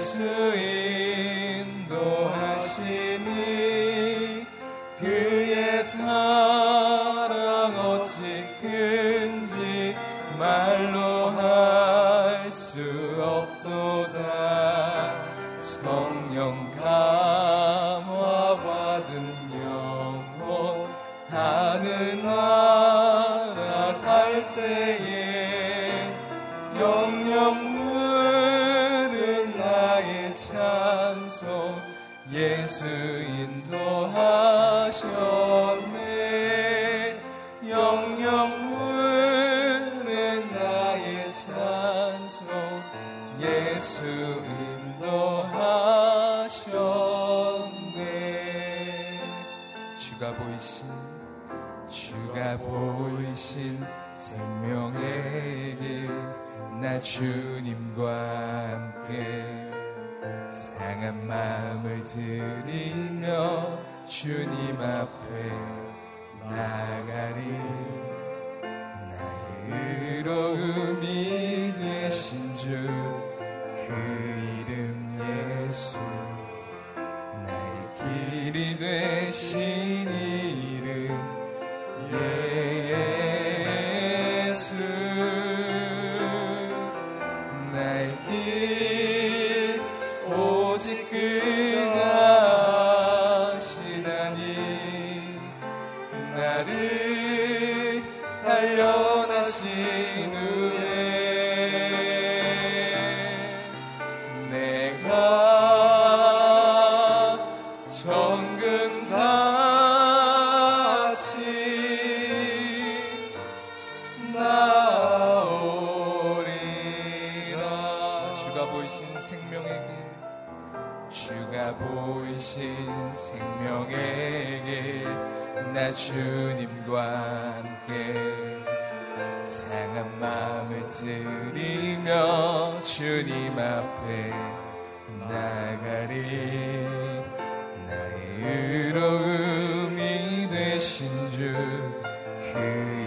to you. 끊이며 주님 앞에 나가리. 나의 의로움이 되신 주 그 이름 예수. 나의 길이 되신 마음을 들리며 주님 앞에 나가리 나의 의로움이 되신 주 그.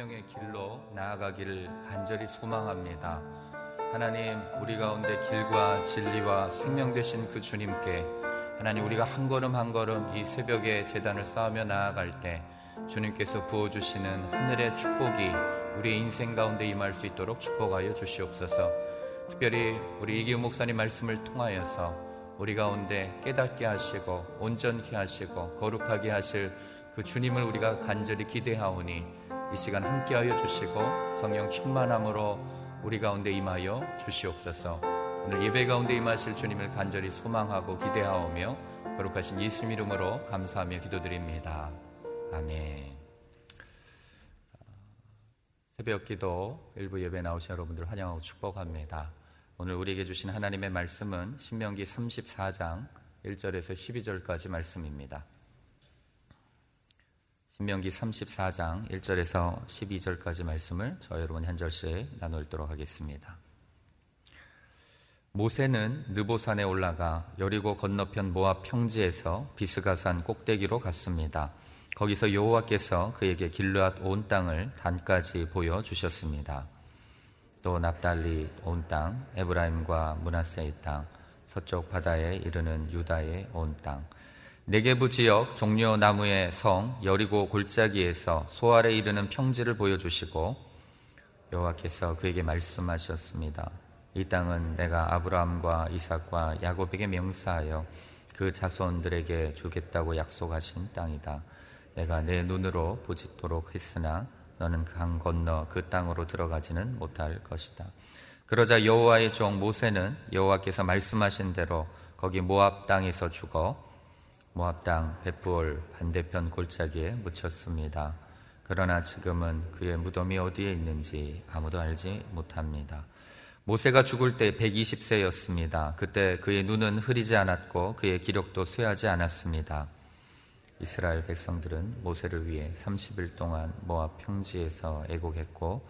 생명의 길로 나아가기를 간절히 소망합니다. 하나님, 우리 가운데 길과 진리와 생명 되신 그 주님께 하나님 우리가 한 걸음 한 걸음 이 새벽에 재단을 쌓으며 나아갈 때 주님께서 부어주시는 하늘의 축복이 우리의 인생 가운데 임할 수 있도록 축복하여 주시옵소서. 특별히 우리 이기우 목사님 말씀을 통하여서 우리 가운데 깨닫게 하시고 온전케 하시고 거룩하게 하실 그 주님을 우리가 간절히 기대하오니 이 시간 함께하여 주시고 성령 충만함으로 우리 가운데 임하여 주시옵소서. 오늘 예배 가운데 임하실 주님을 간절히 소망하고 기대하오며 거룩하신 예수님 이름으로 감사하며 기도드립니다. 아멘. 새벽 기도 일부 예배 나오신 여러분들 환영하고 축복합니다. 오늘 우리에게 주신 하나님의 말씀은 신명기 34장 1절에서 12절까지 말씀입니다. 신명기 34장 1절에서 12절까지 말씀을 저 여러분 한 절씩 나누도록 하겠습니다. 모세는 느보산에 올라가 여리고 건너편 모압 평지에서 비스가산 꼭대기로 갔습니다. 거기서 여호와께서 그에게 길르앗 온 땅을 단까지 보여 주셨습니다. 또 납달리 온 땅, 에브라임과 문하세의 땅, 서쪽 바다에 이르는 유다의 온 땅, 네게부 지역 종려 나무의 성 여리고 골짜기에서 소알에 이르는 평지를 보여주시고 여호와께서 그에게 말씀하셨습니다. 이 땅은 내가 아브라함과 이삭과 야곱에게 명사하여 그 자손들에게 주겠다고 약속하신 땅이다. 내가 내 눈으로 보지도록 했으나 너는 강 건너 그 땅으로 들어가지는 못할 것이다. 그러자 여호와의 종 모세는 여호와께서 말씀하신 대로 거기 모압 땅에서 죽어 모압 땅 베푸올 반대편 골짜기에 묻혔습니다. 그러나 지금은 그의 무덤이 어디에 있는지 아무도 알지 못합니다. 모세가 죽을 때 120세였습니다. 그때 그의 눈은 흐리지 않았고 그의 기력도 쇠하지 않았습니다. 이스라엘 백성들은 모세를 위해 30일 동안 모압 평지에서 애곡했고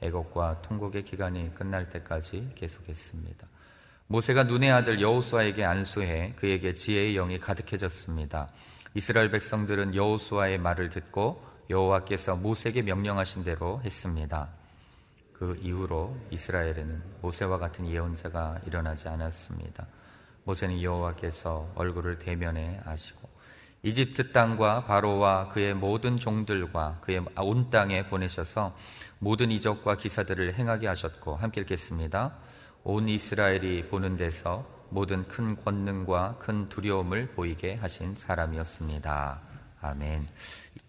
애곡과 통곡의 기간이 끝날 때까지 계속했습니다. 모세가 눈의 아들 여호수아에게 안수해 그에게 지혜의 영이 가득해졌습니다. 이스라엘 백성들은 여호수아의 말을 듣고 여호와께서 모세에게 명령하신 대로 했습니다. 그 이후로 이스라엘에는 모세와 같은 예언자가 일어나지 않았습니다. 모세는 여호와께서 얼굴을 대면해 아시고 이집트 땅과 바로와 그의 모든 종들과 그의 온 땅에 보내셔서 모든 이적과 기사들을 행하게 하셨고 함께 읽겠습니다. 온 이스라엘이 보는 데서 모든 큰 권능과 큰 두려움을 보이게 하신 사람이었습니다. 아멘.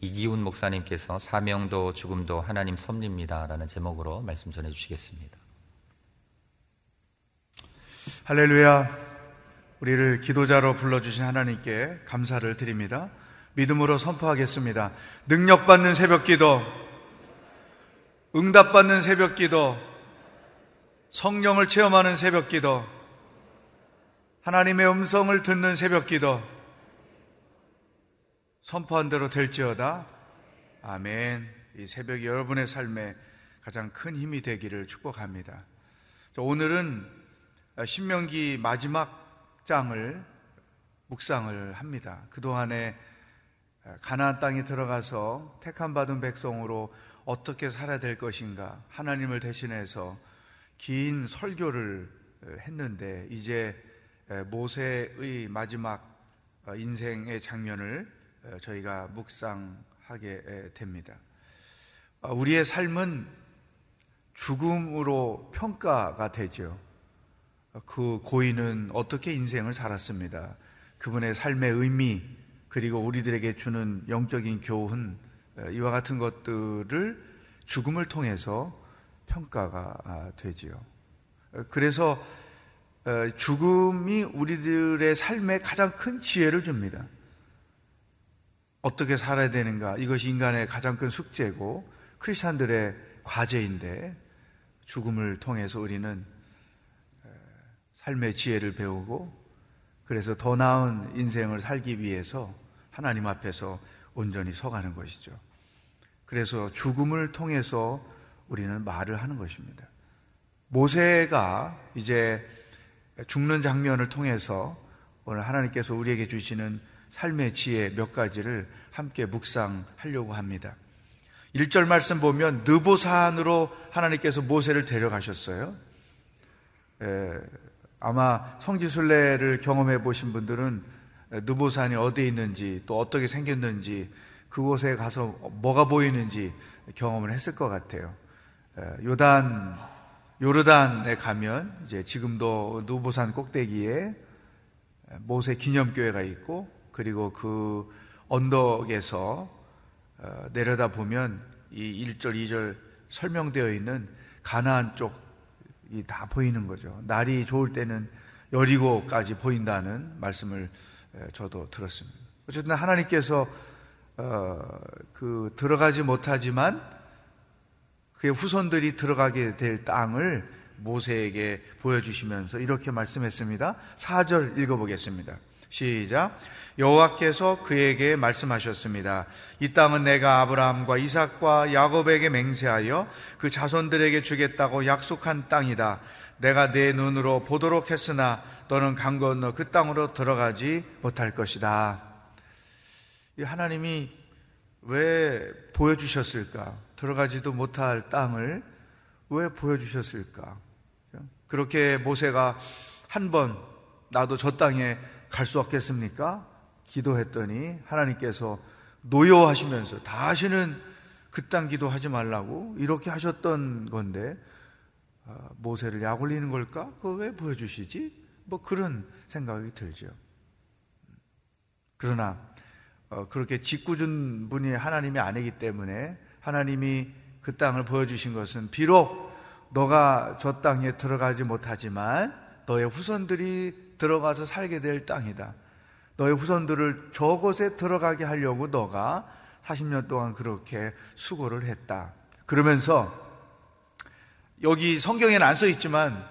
이기훈 목사님께서 사명도 죽음도 하나님 섭리입니다라는 제목으로 말씀 전해 주시겠습니다. 할렐루야. 우리를 기도자로 불러 주신 하나님께 감사를 드립니다. 믿음으로 선포하겠습니다. 능력받는 새벽 기도, 응답받는 새벽 기도, 성령을 체험하는 새벽 기도, 하나님의 음성을 듣는 새벽 기도, 선포한 대로 될지어다. 아멘. 이 새벽이 여러분의 삶에 가장 큰 힘이 되기를 축복합니다. 오늘은 신명기 마지막 장을 묵상을 합니다. 그동안에 가나안 땅에 들어가서 택함 받은 백성으로 어떻게 살아야 될 것인가 하나님을 대신해서 긴 설교를 했는데 이제 모세의 마지막 인생의 장면을 저희가 묵상하게 됩니다. 우리의 삶은 죽음으로 평가가 되죠. 그 고인은 어떻게 인생을 살았습니다. 그분의 삶의 의미, 그리고 우리들에게 주는 영적인 교훈, 이와 같은 것들을 죽음을 통해서 평가가 되지요. 그래서 어, 죽음이 우리들의 삶에 가장 큰 지혜를 줍니다. 어떻게 살아야 되는가 이것이 인간의 가장 큰 숙제고 크리스천들의 과제인데 죽음을 통해서 우리는 삶의 지혜를 배우고 그래서 더 나은 인생을 살기 위해서 하나님 앞에서 온전히 서가는 것이죠. 그래서 죽음을 통해서 우리는 말을 하는 것입니다. 모세가 이제 죽는 장면을 통해서 오늘 하나님께서 우리에게 주시는 삶의 지혜 몇 가지를 함께 묵상하려고 합니다. 1절 말씀 보면 느보산으로 하나님께서 모세를 데려가셨어요. 에, 아마 성지순례를 경험해 보신 분들은 느보산이 어디에 있는지 또 어떻게 생겼는지 그곳에 가서 뭐가 보이는지 경험을 했을 것 같아요. 요단 요르단에 가면 이제 지금도 누보산 꼭대기에 모세 기념교회가 있고 그리고 그 언덕에서 어, 내려다 보면 이 1절, 2절 설명되어 있는 가나안 쪽이 다 보이는 거죠. 날이 좋을 때는 여리고까지 보인다는 말씀을 저도 들었습니다. 어쨌든 하나님께서 어, 그 들어가지 못하지만 그의 후손들이 들어가게 될 땅을 모세에게 보여주시면서 이렇게 말씀했습니다. 4절 읽어보겠습니다. 시작. 여호와께서 그에게 말씀하셨습니다. 이 땅은 내가 아브라함과 이삭과 야곱에게 맹세하여 그 자손들에게 주겠다고 약속한 땅이다. 내가 내 눈으로 보도록 했으나 너는 강 건너 그 땅으로 들어가지 못할 것이다. 하나님이 왜 보여주셨을까? 들어가지도 못할 땅을 왜 보여주셨을까? 그렇게 모세가 한 번 나도 저 땅에 갈 수 없겠습니까? 기도했더니 하나님께서 노여하시면서 다시는 그 땅 기도하지 말라고 이렇게 하셨던 건데 어, 모세를 약 올리는 걸까? 그거 왜 보여주시지? 뭐 그런 생각이 들죠. 그러나 어, 그렇게 짓궂은 분이 하나님이 아니기 때문에 하나님이 그 땅을 보여주신 것은 비록 너가 저 땅에 들어가지 못하지만 너의 후손들이 들어가서 살게 될 땅이다. 너의 후손들을 저곳에 들어가게 하려고 너가 40년 동안 그렇게 수고를 했다. 그러면서 여기 성경에는 안 써 있지만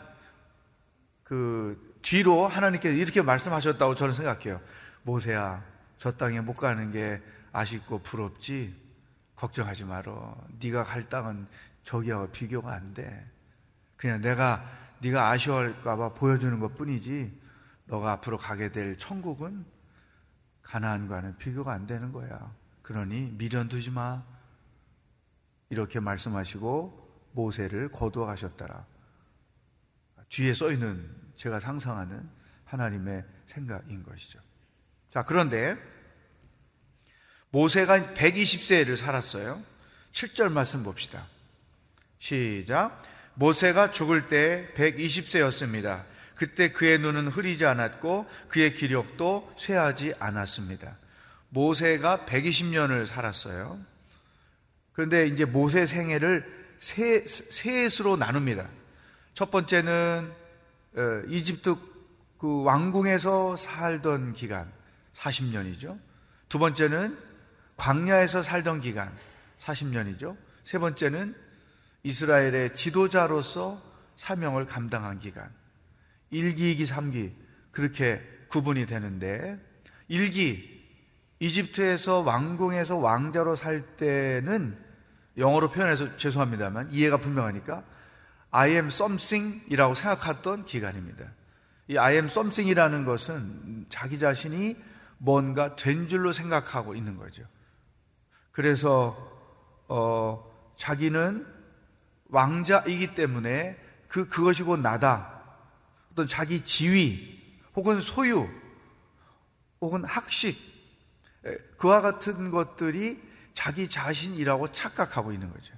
그 뒤로 하나님께서 이렇게 말씀하셨다고 저는 생각해요. 모세야, 저 땅에 못 가는 게 아쉽고 부럽지? 걱정하지 말어. 네가 갈 땅은 저기하고 비교가 안 돼. 그냥 내가 네가 아쉬워할까 봐 보여주는 것뿐이지. 너가 앞으로 가게 될 천국은 가나안과는 비교가 안 되는 거야. 그러니 미련 두지 마. 이렇게 말씀하시고 모세를 거두어 가셨더라. 뒤에 써 있는 제가 상상하는 하나님의 생각인 것이죠. 자, 그런데 모세가 120세를 살았어요. 7절 말씀 봅시다. 시작. 모세가 죽을 때 120세였습니다. 그때 그의 눈은 흐리지 않았고 그의 기력도 쇠하지 않았습니다. 모세가 120년을 살았어요. 그런데 이제 모세 생애를 세, 셋으로 나눕니다. 첫 번째는 어, 이집트 그 왕궁에서 살던 기간 40년이죠. 두 번째는 광야에서 살던 기간 40년이죠. 세 번째는 이스라엘의 지도자로서 사명을 감당한 기간 1기, 2기, 3기 그렇게 구분이 되는데 1기 이집트에서 왕궁에서 왕자로 살 때는 영어로 표현해서 죄송합니다만 이해가 분명하니까 I am something이라고 생각했던 기간입니다. 이 I am something이라는 것은 자기 자신이 뭔가 된 줄로 생각하고 있는 거죠. 그래서 어, 자기는 왕자이기 때문에 그 그것이 곧 나다. 어떤 자기 지위 혹은 소유 혹은 학식 그와 같은 것들이 자기 자신이라고 착각하고 있는 거죠.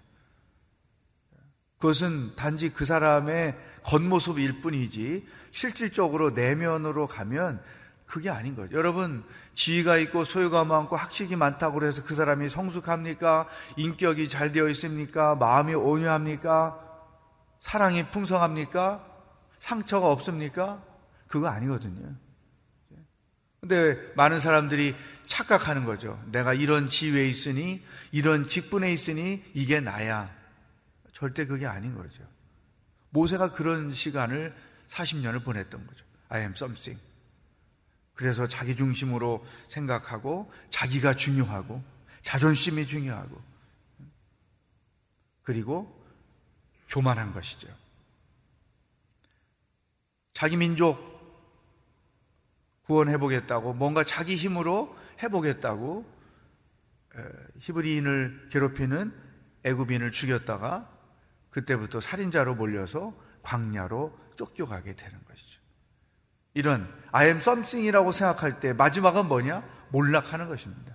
그것은 단지 그 사람의 겉모습일 뿐이지 실질적으로 내면으로 가면 그게 아닌 거죠. 여러분, 지위가 있고 소유가 많고 학식이 많다고 해서 그 사람이 성숙합니까? 인격이 잘 되어 있습니까? 마음이 온유합니까? 사랑이 풍성합니까? 상처가 없습니까? 그거 아니거든요. 근데 많은 사람들이 착각하는 거죠. 내가 이런 지위에 있으니, 이런 직분에 있으니, 이게 나야. 절대 그게 아닌 거죠. 모세가 그런 시간을 40년을 보냈던 거죠. I am something. 그래서 자기 중심으로 생각하고, 자기가 중요하고, 자존심이 중요하고, 그리고 교만한 것이죠. 자기 민족 구원해 보겠다고 뭔가 자기 힘으로 해 보겠다고 히브리인을 괴롭히는 애굽인을 죽였다가 그때부터 살인자로 몰려서 광야로 쫓겨가게 되는 것 이런 I am something이라고 생각할 때 마지막은 뭐냐? 몰락하는 것입니다.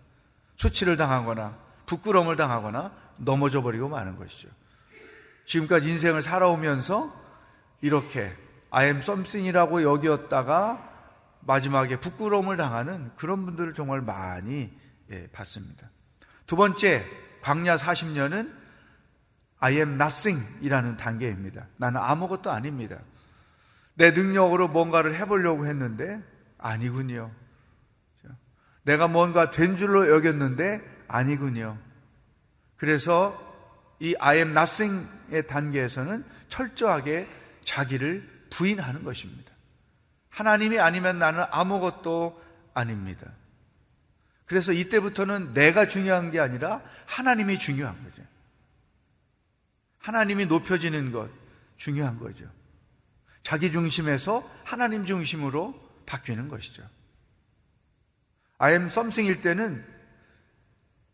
수치를 당하거나 부끄러움을 당하거나 넘어져 버리고 마는 것이죠. 지금까지 인생을 살아오면서 이렇게 I am something이라고 여겼다가 마지막에 부끄러움을 당하는 그런 분들을 정말 많이 예, 봤습니다. 두 번째, 광야 40년은 I am nothing 이라는 단계입니다. 나는 아무것도 아닙니다. 내 능력으로 뭔가를 해보려고 했는데 아니군요. 내가 뭔가 된 줄로 여겼는데 아니군요. 그래서 이 I am nothing의 단계에서는 철저하게 자기를 부인하는 것입니다. 하나님이 아니면 나는 아무것도 아닙니다. 그래서 이때부터는 내가 중요한 게 아니라 하나님이 중요한 거죠. 하나님이 높여지는 것 중요한 거죠. 자기 중심에서 하나님 중심으로 바뀌는 것이죠. I am something일 때는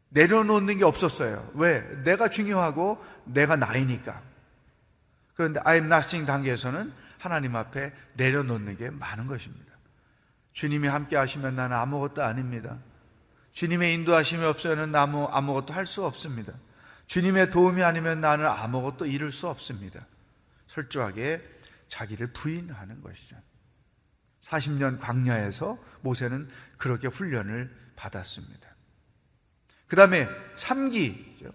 내려놓는 게 없었어요. 왜? 내가 중요하고 내가 나이니까. 그런데 I am nothing 단계에서는 하나님 앞에 내려놓는 게 많은 것입니다. 주님이 함께 하시면 나는 아무것도 아닙니다. 주님의 인도하심이 없어서는 나무 아무것도 할 수 없습니다. 주님의 도움이 아니면 나는 아무것도 이룰 수 없습니다. 철저하게 자기를 부인하는 것이죠. 40년 광야에서 모세는 그렇게 훈련을 받았습니다. 그 다음에 3기,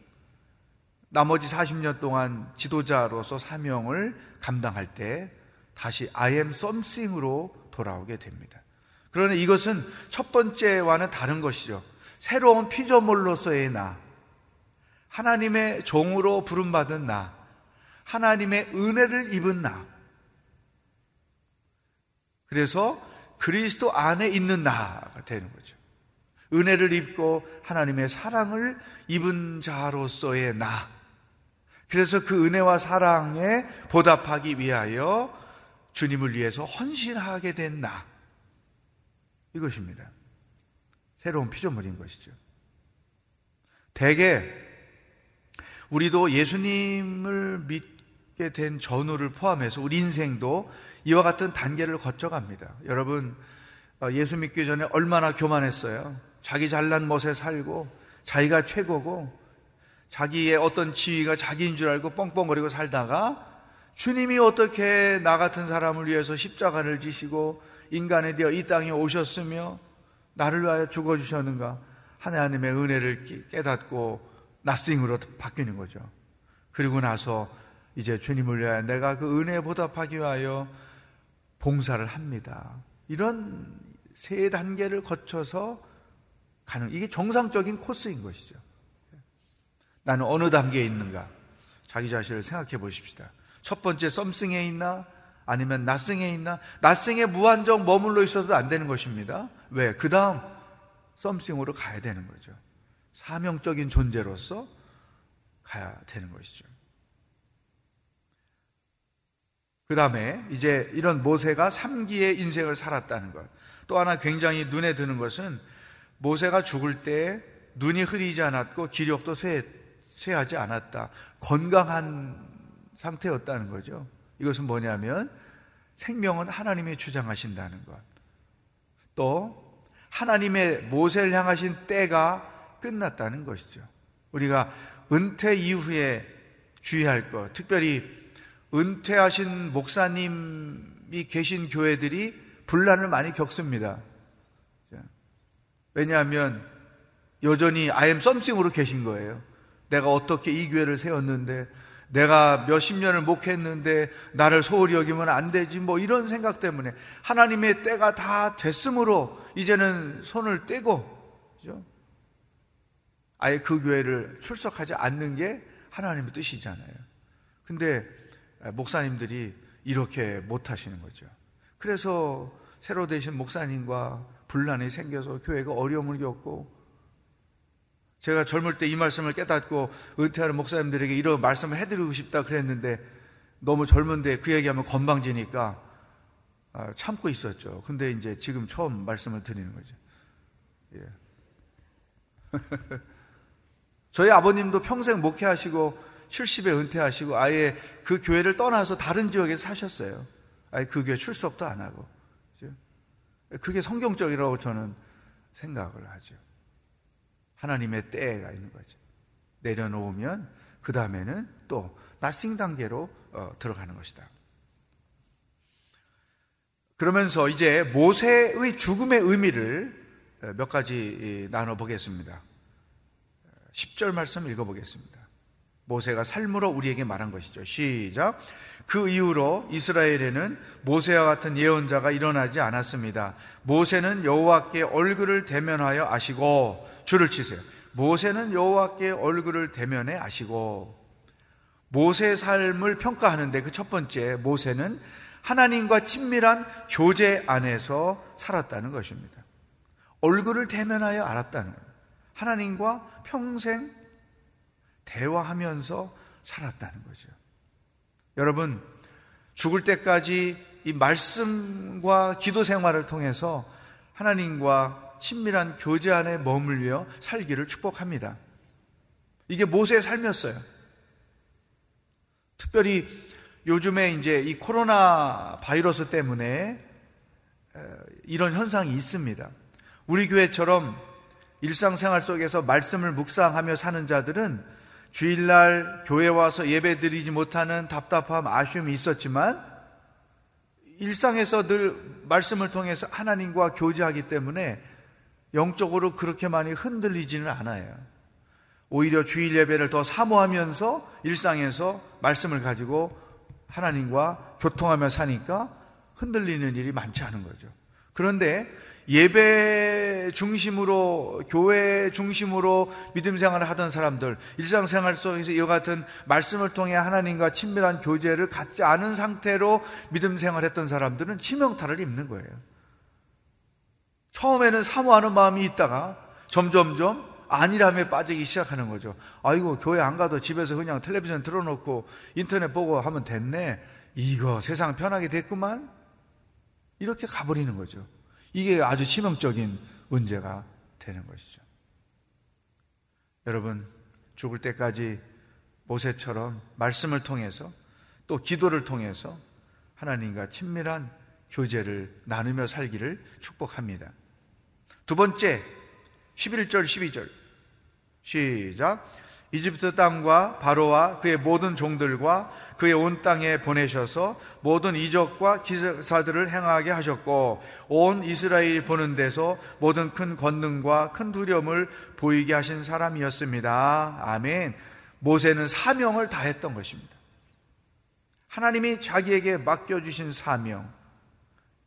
나머지 40년 동안 지도자로서 사명을 감당할 때 다시 I am something으로 돌아오게 됩니다. 그러나 이것은 첫 번째와는 다른 것이죠. 새로운 피조물로서의 나, 하나님의 종으로 부름받은 나, 하나님의 은혜를 입은 나. 그래서 그리스도 안에 있는 나가 되는 거죠. 은혜를 입고 하나님의 사랑을 입은 자로서의 나. 그래서 그 은혜와 사랑에 보답하기 위하여 주님을 위해서 헌신하게 된 나. 이것입니다. 새로운 피조물인 것이죠. 대개 우리도 예수님을 믿게 된 전후를 포함해서 우리 인생도 이와 같은 단계를 거쳐갑니다. 여러분, 어, 예수 믿기 전에 얼마나 교만했어요. 자기 잘난 멋에 살고, 자기가 최고고, 자기의 어떤 지위가 자기인 줄 알고 뻥뻥거리고 살다가 주님이 어떻게 나 같은 사람을 위해서 십자가를 지시고 인간에 되어 이 땅에 오셨으며 나를 위하여 죽어주셨는가? 하나님의 은혜를 깨닫고 나싱으로 바뀌는 거죠. 그리고 나서 이제 주님을 위하여 내가 그 은혜에 보답하기 위하여 봉사를 합니다. 이런 세 단계를 거쳐서 가는, 이게 정상적인 코스인 것이죠. 나는 어느 단계에 있는가? 자기 자신을 생각해 보십시다. 첫 번째 썸승에 있나 아니면 나승에 있나 나승에 무한정 머물러 있어도 안 되는 것입니다. 왜? 그 다음 썸싱으로 가야 되는 거죠. 사명적인 존재로서 가야 되는 것이죠. 그 다음에 이제 이런 모세가 3기의 인생을 살았다는 것. 또 하나 굉장히 눈에 드는 것은 모세가 죽을 때 눈이 흐리지 않았고 기력도 쇠, 쇠하지 않았다. 건강한 상태였다는 거죠. 이것은 뭐냐면 생명은 하나님이 주장하신다는 것. 또 하나님의 모세를 향하신 때가 끝났다는 것이죠. 우리가 은퇴 이후에 주의할 것, 특별히 은퇴하신 목사님이 계신 교회들이 분란을 많이 겪습니다. 왜냐하면 여전히 I am something으로 계신 거예요. 내가 어떻게 이 교회를 세웠는데 내가 몇십 년을 목했는데 나를 소홀히 여기면 안 되지 뭐 이런 생각 때문에 하나님의 때가 다 됐으므로 이제는 손을 떼고 그죠? 아예 그 교회를 출석하지 않는 게 하나님의 뜻이잖아요. 근데 목사님들이 이렇게 못 하시는 거죠. 그래서 새로 되신 목사님과 분란이 생겨서 교회가 어려움을 겪고 제가 젊을 때 이 말씀을 깨닫고 은퇴하는 목사님들에게 이런 말씀을 해드리고 싶다 그랬는데 너무 젊은데 그 얘기하면 건방지니까 아, 참고 있었죠. 근데 이제 지금 처음 말씀을 드리는 거죠. 예. 저희 아버님도 평생 목회하시고 70에 은퇴하시고 아예 그 교회를 떠나서 다른 지역에 사셨어요. 아예 그 교회 출석도 안 하고. 그게 성경적이라고 저는 생각을 하죠. 하나님의 때가 있는 거죠. 내려놓으면 그 다음에는 또 나싱 단계로 어, 들어가는 것이다. 그러면서 이제 모세의 죽음의 의미를 어, 몇 가지 나눠 보겠습니다. 10절 말씀 읽어보겠습니다. 모세가 삶으로 우리에게 말한 것이죠. 시작. 그 이후로 이스라엘에는 모세와 같은 예언자가 일어나지 않았습니다. 모세는 여호와께 얼굴을 대면하여 아시고 줄을 치세요. 모세는 여호와께 얼굴을 대면해 아시고 모세의 삶을 평가하는데 그 첫 번째 모세는 하나님과 친밀한 교제 안에서 살았다는 것입니다. 얼굴을 대면하여 알았다는 거예요. 하나님과 평생 대화하면서 살았다는 거죠. 여러분, 죽을 때까지 이 말씀과 기도 생활을 통해서 하나님과 친밀한 교제 안에 머물며 살기를 축복합니다. 이게 모세의 삶이었어요. 특별히 요즘에 이제 이 코로나 바이러스 때문에 이런 현상이 있습니다. 우리 교회처럼 일상생활 속에서 말씀을 묵상하며 사는 자들은 주일날 교회 와서 예배 드리지 못하는 답답함, 아쉬움이 있었지만 일상에서 늘 말씀을 통해서 하나님과 교제하기 때문에 영적으로 그렇게 많이 흔들리지는 않아요. 오히려 주일 예배를 더 사모하면서 일상에서 말씀을 가지고 하나님과 교통하며 사니까 흔들리는 일이 많지 않은 거죠. 그런데 예배 중심으로 교회 중심으로 믿음 생활을 하던 사람들 일상생활 속에서 이와 같은 말씀을 통해 하나님과 친밀한 교제를 갖지 않은 상태로 믿음 생활했던 사람들은 치명타를 입는 거예요. 처음에는 사모하는 마음이 있다가 점점점 안일함에 빠지기 시작하는 거죠. 아이고 교회 안 가도 집에서 그냥 텔레비전 틀어놓고 인터넷 보고 하면 됐네. 이거 세상 편하게 됐구만. 이렇게 가버리는 거죠. 이게 아주 치명적인 문제가 되는 것이죠. 여러분, 죽을 때까지 모세처럼 말씀을 통해서 또 기도를 통해서 하나님과 친밀한 교제를 나누며 살기를 축복합니다. 두 번째, 11절, 12절. 시작. 이집트 땅과 바로와 그의 모든 종들과 그의 온 땅에 보내셔서 모든 이적과 기사들을 행하게 하셨고 온 이스라엘이 보는 데서 모든 큰 권능과 큰 두려움을 보이게 하신 사람이었습니다. 아멘. 모세는 사명을 다했던 것입니다. 하나님이 자기에게 맡겨주신 사명,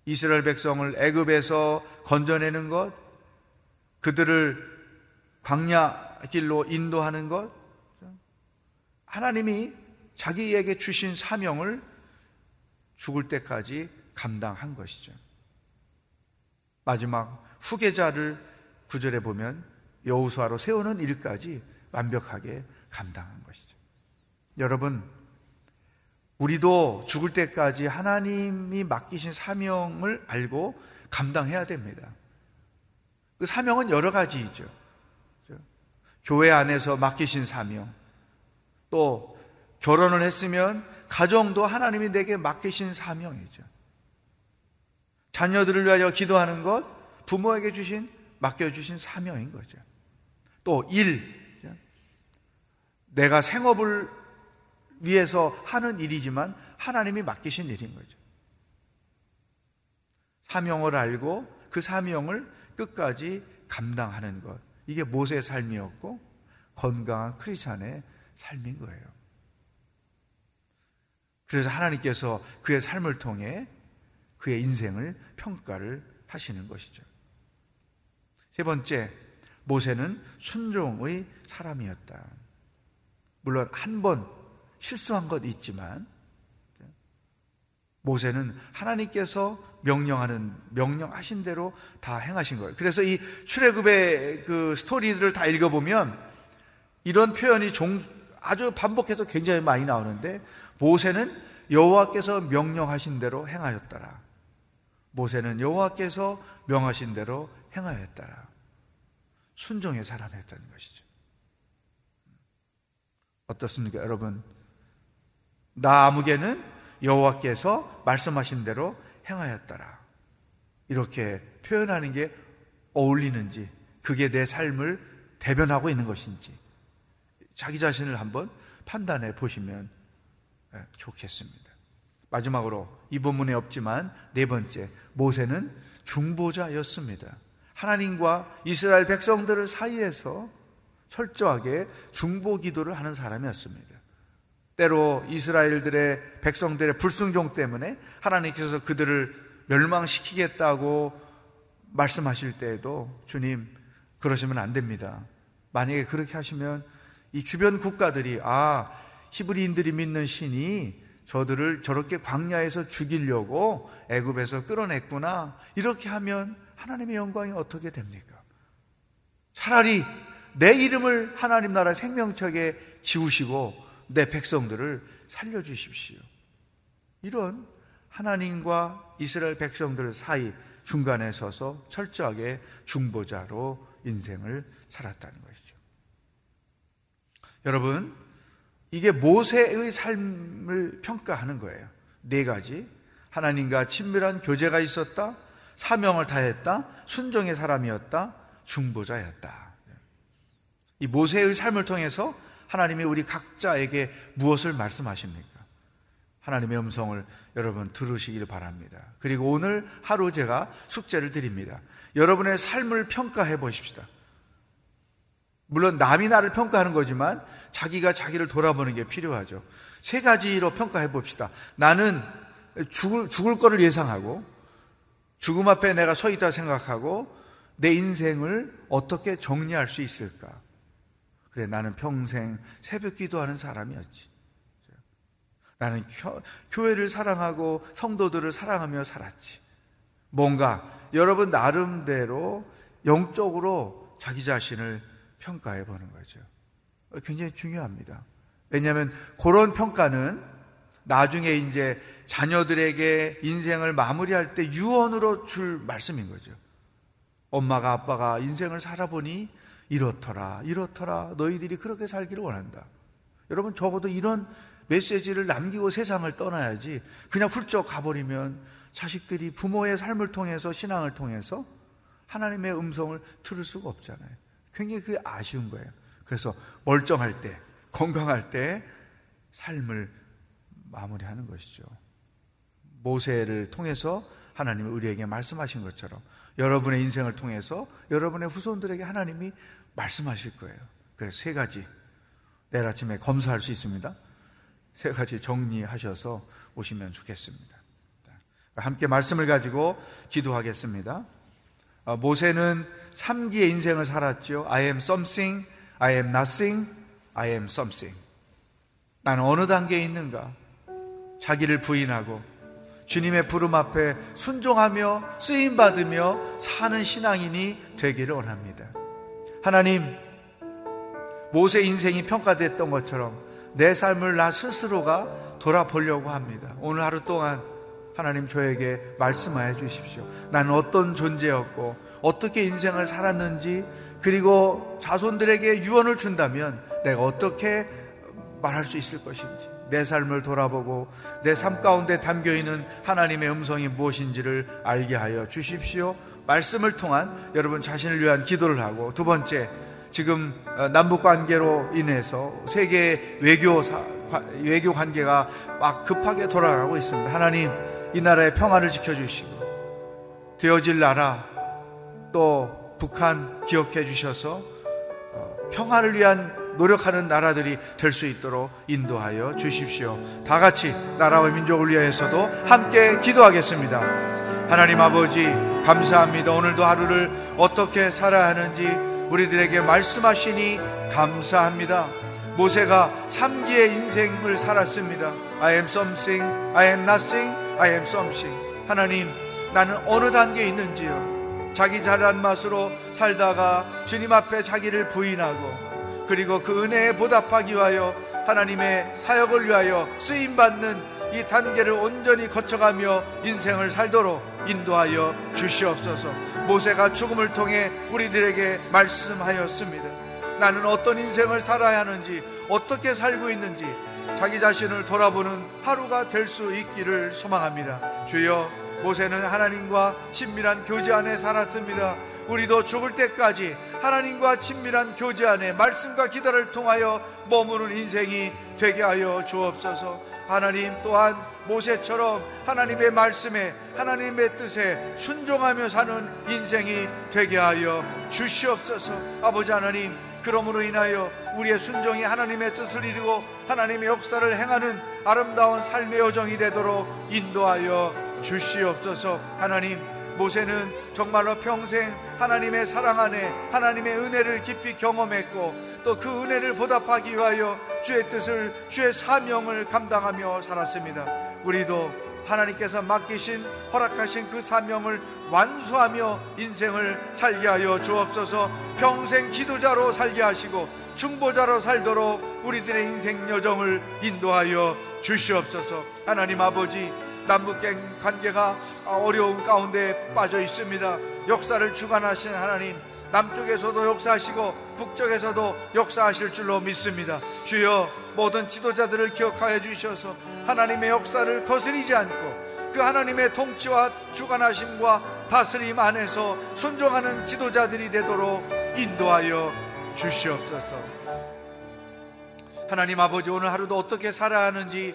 이스라엘 백성을 애굽에서 건져내는 것, 그들을 광야 길로 인도하는 것, 하나님이 자기에게 주신 사명을 죽을 때까지 감당한 것이죠. 마지막 후계자를 구절해 보면 여우수아로 세우는 일까지 완벽하게 감당한 것이죠. 여러분, 우리도 죽을 때까지 하나님이 맡기신 사명을 알고 감당해야 됩니다. 그 사명은 여러 가지이죠. 교회 안에서 맡기신 사명, 또 결혼을 했으면 가정도 하나님이 내게 맡기신 사명이죠. 자녀들을 위하여 기도하는 것, 부모에게 주신, 맡겨주신 사명인 거죠. 또 일, 내가 생업을 위해서 하는 일이지만 하나님이 맡기신 일인 거죠. 사명을 알고 그 사명을 끝까지 감당하는 것. 이게 모세의 삶이었고 건강한 크리스찬의 삶인 거예요. 그래서 하나님께서 그의 삶을 통해 그의 인생을 평가를 하시는 것이죠. 세 번째, 모세는 순종의 사람이었다. 물론 한 번 실수한 것 있지만 모세는 하나님께서 명령하는 명령하신 대로 다 행하신 거예요. 그래서 이 출애굽의 그 스토리들을 다 읽어 보면 이런 표현이 종, 아주 반복해서 굉장히 많이 나오는데 모세는 여호와께서 명령하신 대로 행하였더라. 모세는 여호와께서 명하신 대로 행하였더라. 순종의 사람이었다는 것이죠. 어떻습니까, 여러분? 나무개는 여호와께서 말씀하신 대로 행하였더라. 이렇게 표현하는 게 어울리는지, 그게 내 삶을 대변하고 있는 것인지, 자기 자신을 한번 판단해 보시면 예, 좋겠습니다. 마지막으로 이 본문에 없지만 네 번째, 모세는 중보자였습니다. 하나님과 이스라엘 백성들을 사이에서 철저하게 중보 기도를 하는 사람이었습니다. 때로 이스라엘들의 백성들의 불순종 때문에 하나님께서 그들을 멸망시키겠다고 말씀하실 때에도 주님 그러시면 안 됩니다. 만약에 그렇게 하시면 이 주변 국가들이 아 히브리인들이 믿는 신이 저들을 저렇게 광야에서 죽이려고 애굽에서 끌어냈구나 이렇게 하면 하나님의 영광이 어떻게 됩니까? 차라리 내 이름을 하나님 나라 생명책에 지우시고 내 백성들을 살려주십시오. 이런 하나님과 이스라엘 백성들 사이 중간에 서서 철저하게 중보자로 인생을 살았다는 것이죠. 여러분, 이게 모세의 삶을 평가하는 거예요. 네 가지. 하나님과 친밀한 교제가 있었다. 사명을 다했다. 순종의 사람이었다. 중보자였다. 이 모세의 삶을 통해서 하나님이 우리 각자에게 무엇을 말씀하십니까? 하나님의 음성을 여러분 들으시길 바랍니다. 그리고 오늘 하루 제가 숙제를 드립니다. 여러분의 삶을 평가해 보십시다. 물론 남이 나를 평가하는 거지만 자기가 자기를 돌아보는 게 필요하죠. 세 가지로 평가해 봅시다. 나는 죽을, 죽을 거를 예상하고 죽음 앞에 내가 서 있다 생각하고 내 인생을 어떻게 정리할 수 있을까? 그래, 나는 평생 새벽 기도하는 사람이었지. 나는 교 회를 사랑하고 성도들을 사랑하며 살았지. 뭔가 여러분 나름대로 영적으로 자기 자신을 평가해 보는 거죠. 굉장히 중요합니다. 왜냐하면 그런 평가는 나중에 이제 자녀들에게 인생을 마무리할 때 유언으로 줄 말씀인 거죠. 엄마가 아빠가 인생을 살아보니 이렇더라, 이렇더라. 너희들이 그렇게 살기를 원한다. 여러분, 적어도 이런 메시지를 남기고 세상을 떠나야지 그냥 훌쩍 가버리면 자식들이 부모의 삶을 통해서 신앙을 통해서 하나님의 음성을 들을 수가 없잖아요. 굉장히 그게 아쉬운 거예요. 그래서 멀쩡할 때, 건강할 때 삶을 마무리하는 것이죠. 모세를 통해서 하나님이 우리에게 말씀하신 것처럼 여러분의 인생을 통해서 여러분의 후손들에게 하나님이 말씀하실 거예요. 그래서 세 가지 내일 아침에 검사할 수 있습니다. 세 가지 정리하셔서 오시면 좋겠습니다. 함께 말씀을 가지고 기도하겠습니다. 아, 모세는 3기의 인생을 살았죠. I am something, I am nothing, I am something. 나는 어느 단계에 있는가? 자기를 부인하고 주님의 부름 앞에 순종하며 쓰임 받으며 사는 신앙인이 되기를 원합니다. 하나님, 모세 인생이 평가됐던 것처럼 내 삶을 나 스스로가 돌아보려고 합니다. 오늘 하루 동안 하나님 저에게 말씀하여 주십시오. 나는 어떤 존재였고 어떻게 인생을 살았는지 그리고 자손들에게 유언을 준다면 내가 어떻게 말할 수 있을 것인지 내 삶을 돌아보고 내 삶 가운데 담겨 있는 하나님의 음성이 무엇인지를 알게 하여 주십시오. 말씀을 통한 여러분 자신을 위한 기도를 하고 두 번째 지금 어, 남북 관계로 인해서 세계 외교 외교 관계가 막 급하게 돌아가고 있습니다. 하나님 이 나라의 평화를 지켜 주시고 되어질 나라 또 북한 기억해 주셔서 어, 평화를 위한 노력하는 나라들이 될 수 있도록 인도하여 주십시오. 다 같이 나라와 민족을 위해서도 함께 기도하겠습니다. 하나님 아버지, 감사합니다. 오늘도 하루를 어떻게 살아야 하는지 우리들에게 말씀하시니 감사합니다. 모세가 3기의 인생을 살았습니다. I am something, I am nothing, I am something. 하나님, 나는 어느 단계에 있는지요. 자기 잘난 맛으로 살다가 주님 앞에 자기를 부인하고 그리고 그 은혜에 보답하기 위하여 하나님의 사역을 위하여 쓰임받는 이 단계를 온전히 거쳐가며 인생을 살도록 인도하여 주시옵소서. 모세가 죽음을 통해 우리들에게 말씀하였습니다. 나는 어떤 인생을 살아야 하는지, 어떻게 살고 있는지, 자기 자신을 돌아보는 하루가 될 수 있기를 소망합니다. 주여, 모세는 하나님과 친밀한 교제 안에 살았습니다. 우리도 죽을 때까지 하나님과 친밀한 교제 안에 말씀과 기도를 통하여 머무는 인생이 되게 하여 주옵소서. 하나님 또한 모세처럼 하나님의 말씀에 하나님의 뜻에 순종하며 사는 인생이 되게 하여 주시옵소서. 아버지 하나님 그러므로 인하여 우리의 순종이 하나님의 뜻을 이루고 하나님의 역사를 행하는 아름다운 삶의 여정이 되도록 인도하여 주시옵소서 하나님 모세는 정말로 평생 하나님의 사랑 안에 하나님의 은혜를 깊이 경험했고 또 그 은혜를 보답하기 위하여 주의 뜻을 주의 사명을 감당하며 살았습니다. 우리도 하나님께서 맡기신 허락하신 그 사명을 완수하며 인생을 살게 하여 주옵소서 평생 기도자로 살게 하시고 중보자로 살도록 우리들의 인생 여정을 인도하여 주시옵소서 하나님 아버지 남북 관계가 어려운 가운데 빠져 있습니다 역사를 주관하신 하나님 남쪽에서도 역사하시고 북쪽에서도 역사하실 줄로 믿습니다 주여 모든 지도자들을 기억하여 주셔서 하나님의 역사를 거스리지 않고 그 하나님의 통치와 주관하심과 다스림 안에서 순종하는 지도자들이 되도록 인도하여 주시옵소서. 하나님 아버지 오늘 하루도 어떻게 살아야 하는지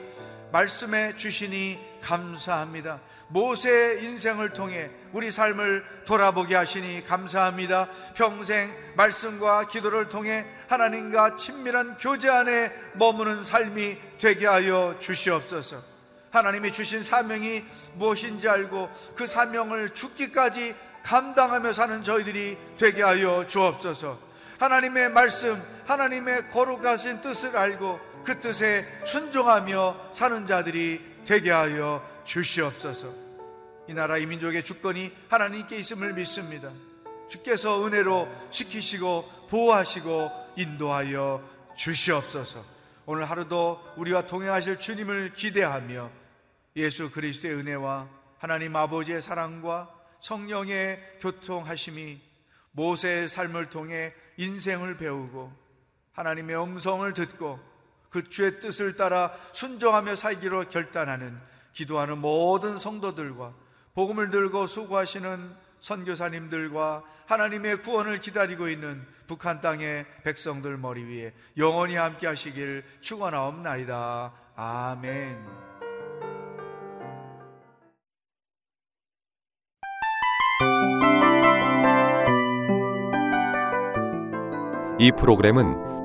말씀해 주시니 감사합니다. 모세의 인생을 통해 우리 삶을 돌아보게 하시니 감사합니다. 평생 말씀과 기도를 통해 하나님과 친밀한 교제 안에 머무는 삶이 되게 하여 주시옵소서. 하나님이 주신 사명이 무엇인지 알고 그 사명을 죽기까지 감당하며 사는 저희들이 되게 하여 주옵소서. 하나님의 말씀, 하나님의 거룩하신 뜻을 알고 그 뜻에 순종하며 사는 자들이 되게 하여 주시옵소서. 이 나라 이 민족의 주권이 하나님께 있음을 믿습니다. 주께서 은혜로 지키시고 보호하시고 인도하여 주시옵소서. 오늘 하루도 우리와 동행하실 주님을 기대하며 예수 그리스도의 은혜와 하나님 아버지의 사랑과 성령의 교통하심이 모세의 삶을 통해 인생을 배우고 하나님의 음성을 듣고 그 주의 뜻을 따라 순종하며 살기로 결단하는 기도하는 모든 성도들과 복음을 들고 수고하시는 선교사님들과 하나님의 구원을 기다리고 있는 북한 땅의 백성들 머리 위에 영원히 함께 하시길 축원하옵나이다. 아멘. 이 프로그램은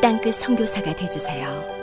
땅끝 성교사가 되주세요